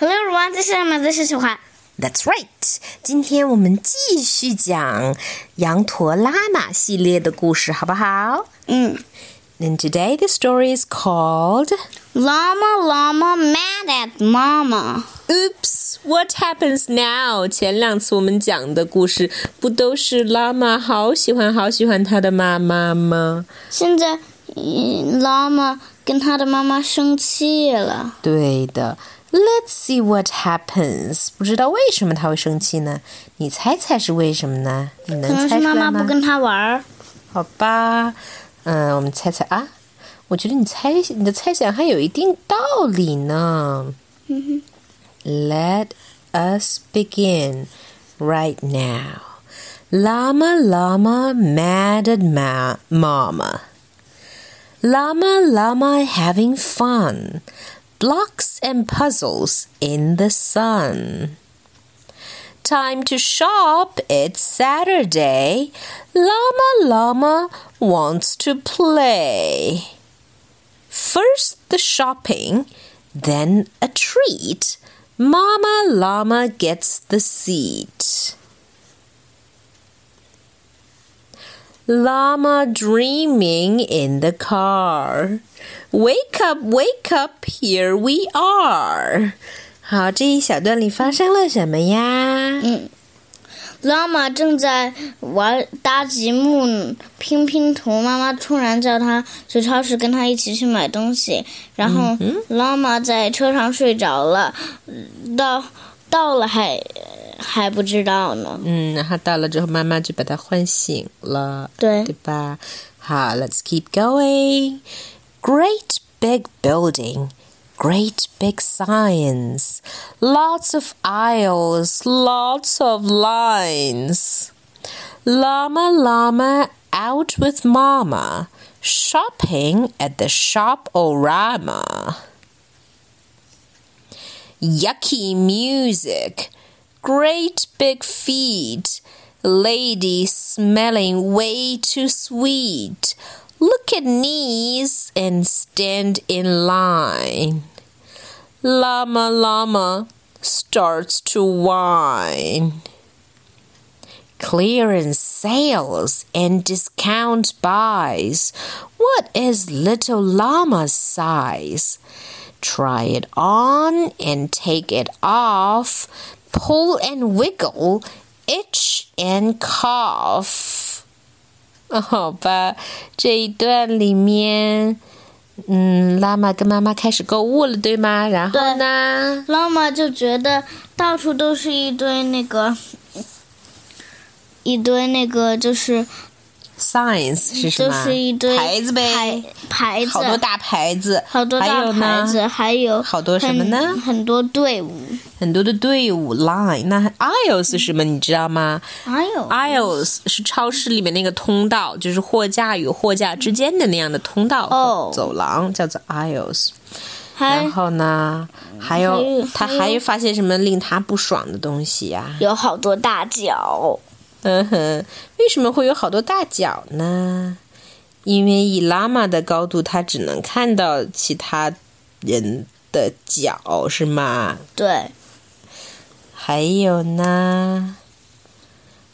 Hello everyone, this is Emma, this is 小华。That's right。今天我们继续讲羊驼拉玛系列的故事，好不好嗯？And today the story is called，Llama Llama mad at Mama。Oops, what happens now？前两次我们讲的故事不都是拉玛好喜欢好喜欢他的妈妈吗？现在，嗯，Llama 跟他的妈妈生气了。对的。Let's see what happens。不知道为什么他会生气呢？你猜猜是为什么呢？你能可能是妈猜出来吗？妈不跟他玩儿。好吧，嗯，我们猜猜啊。我觉得你猜你的猜想还有一定道理呢。Let us begin right now. Llama Llama mad at ma- Mama. Llama Llama having fun. Blocks and puzzles in the sun. Time to shop. It's Saturday. Llama Llama wants to play. First the shopping, then a treat. Mama Llama gets the seat. Llama dreaming in the car. Wake up, wake up, here we are. 好，这一小段里发生了什么呀？嗯，Lama 正在玩搭积木、拼拼图，妈妈突然叫他去超市跟他一起去买东西，然后 Llama 在车上睡着了，到到了还还不知道呢。嗯，然后到了之后，妈妈就把他唤醒了，对，对吧？好，Let's keep going. Great big building. Great big signs, lots of aisles, lots of lines. Llama llama out with mama, shopping at the Shop-O-Rama yucky music, great big feet, lady smelling way too sweet. Look at knees and stand in line. Llama Llama starts to whine. Clearance sales and discount buys. What is little llama's size? Try it on and take it off. Pull and wiggle, itch and cough. 好吧，这一段里面，嗯，拉玛跟妈妈开始购物了，对吗？然后呢？拉玛就觉得到处都是一堆那个，一堆那个就是。Science 是什就么？是一堆牌子呗，牌牌子，好多大牌子，好多大还有呢牌子，还有好多什么呢很很多队伍，很多的队伍 line。那 aisle 是什么？你知道吗？aisles 是超市里面那个通道，就是货架与货架之间的那样的通道、哦走廊，叫做 aisles。然后呢，还有他还发现什么令他不爽的东西呀、有好多大脚。嗯哼，为什么会有好多大脚呢？因为以拉玛的高度，他只能看到其他人的脚，是吗？对，还有呢？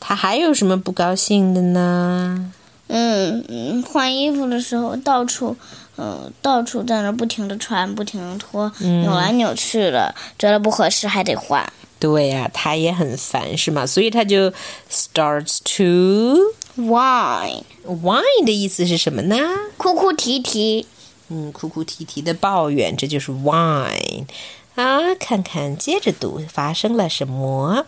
他还有什么不高兴的呢？嗯嗯，换衣服的时候到处，嗯、到处在那不停的穿，不停的脱，扭来扭去的，觉得不合适还得换。对呀、他也很烦，是吗？所以他就 starts to Why？ whine 的意思是什么呢？哭哭啼啼。嗯，哭哭啼啼的抱怨，这就是 whine 啊！看看，接着读发生了什么？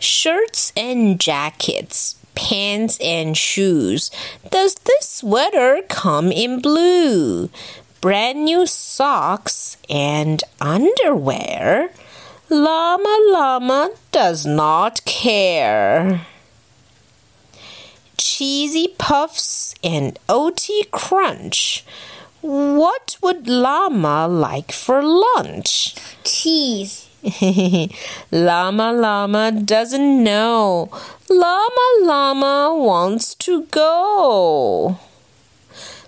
Shirts and jackets, pants and shoes. Does this sweater come in blue? Brand new socks and underwear. Llama Llama does not care cheesy puffs and OT crunch. What would Llama like for lunch? Cheese。llama Llama doesn't know. Llama Llama wants to go.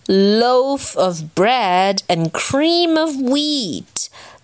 Loaf of bread and cream of wheat.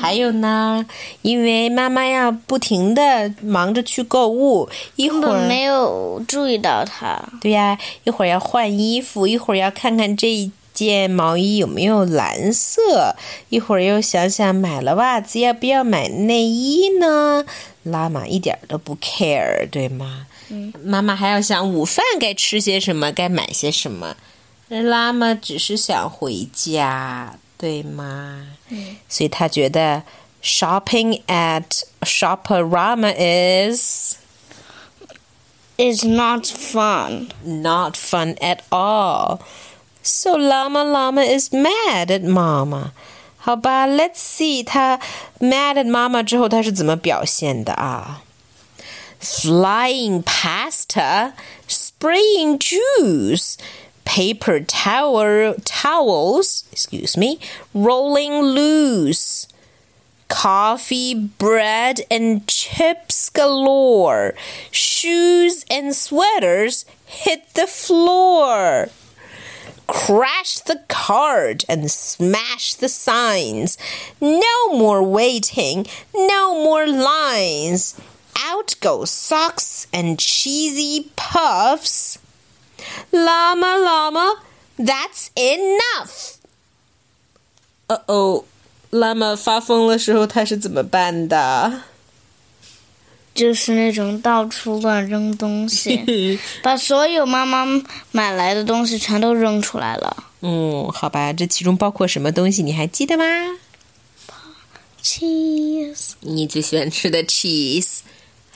还有呢，因为妈妈要不停的忙着去购物，一会儿没有注意到他。对呀，一会儿要换衣服，一会儿要看看这一件毛衣有没有蓝色，一会儿又想想买了袜子要不要买内衣呢？拉玛一点都不 care，对吗？嗯，妈妈还要想午饭该吃些什么，该买些什么。拉玛只是想回家。对吗？嗯，所以他觉得 shopping at Shop-O-Rama is is not fun. Not fun at all. So Llama Llama is mad at Mama. 好吧，Let's see 他 mad at Mama 之后他是怎么表现的啊？Flying her, spraying juice paper towel towels, excuse me, rolling loose. Coffee, bread, and chips galore. Shoes and sweaters hit the floor. Crash the cart and smash the signs. No more waiting, no more lines. Out go socks and cheesy puffs. Llama, llama, that's enough. Uh oh, llama 发疯的时候，他是怎么办的？就是那种到处乱扔东西，把所有妈妈买来的东西全都扔出来了。嗯，好吧，这其中包括什么东西？你还记得吗？Cheese，你最喜欢吃的 cheese。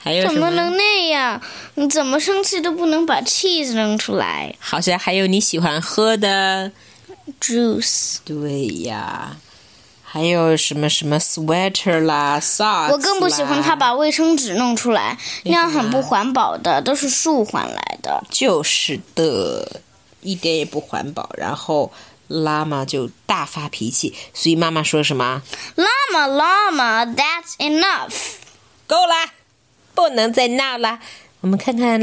还有怎么能那样？你怎么生气都不能把 cheese 扔出来。好像还有你喜欢喝的 juice。对呀，还有什么什么 sweater 啦，socks。我更不喜欢他把卫生纸弄出来，那样很不环保的，都是树换来的。就是的，一点也不环保。然后拉玛就大发脾气，所以妈妈说什么？Llama, llama, that's enough。够啦。不能再闹了。我们看看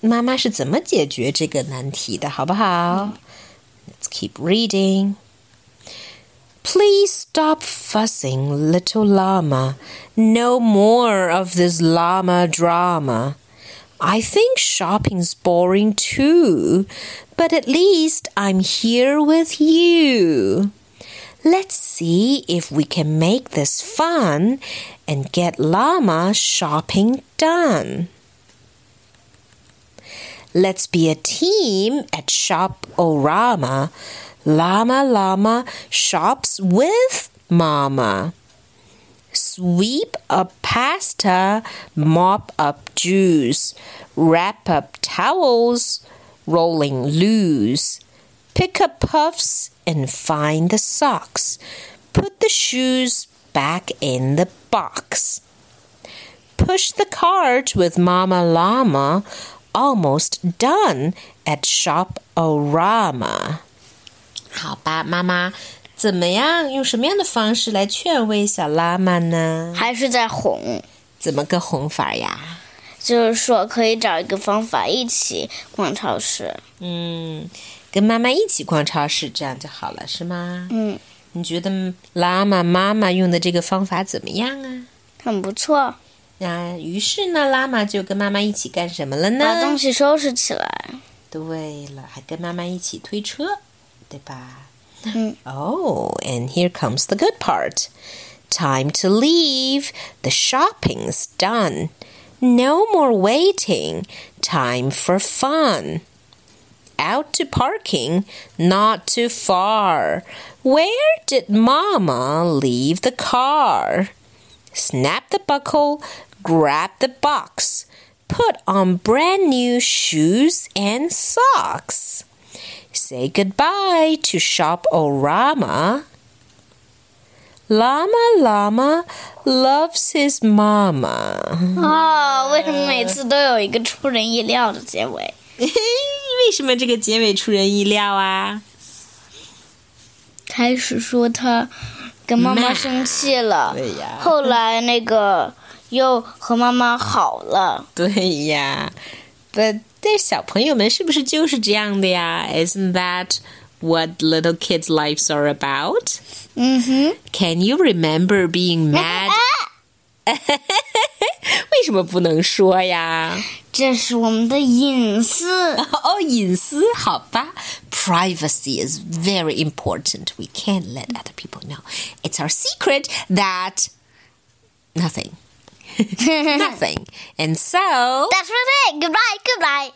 妈妈是怎么解决这个难题的，好不好？Let's keep reading. Please stop fussing, little llama. No more of this llama drama. I think shopping's boring too, but at least I'm here with you. Let's see if we can make this fun and get Llama shopping done. Let's be a team at Shop Orama. Llama Llama shops with Mama. Sweep up pasta, mop up juice, wrap up towels, rolling loose. Pick up puffs and find the socks. Put the shoes back in the box. Push the cart with Mama Llama. Almost done at Shop Orama. 好吧，妈妈，怎么样？用什么样的方式来劝慰小拉玛呢？还是在哄？怎么个哄法呀？就是说，可以找一个方法一起逛超市。嗯。 跟妈妈一起逛超市，这样就好了，是吗？嗯，你觉得拉玛妈妈用的这个方法怎么样啊？很不错。那于是呢，拉玛就跟妈妈一起干什么了呢？把东西收拾起来。对了，还跟妈妈一起推车，对吧？嗯。Oh, and here comes the good part. Time to leave. The shopping's done. No more waiting. Time for fun out to parking not too far. Where did Mama leave the car? Snap the buckle, grab the box, put on brand new shoes and socks. Say goodbye to Shop-O-Rama. Llama Llama loves his mama。哦，为什么每次都有一个出人意料的结尾？Ah, 为什么这个结尾出人意料啊？开始说他跟妈妈生气了，对呀后来那个又和妈妈好了。对呀，But 但小朋友们是不是就是这样的呀？Isn't that what little kids' lives are about? 嗯哼， Can you remember being mad? 为什么不能说呀？这是我们的隐私。哦，隐私，好吧。Privacy is very important. We can't let other people know. It's our secret that nothing, nothing. And so. That's really it. Goodbye, goodbye.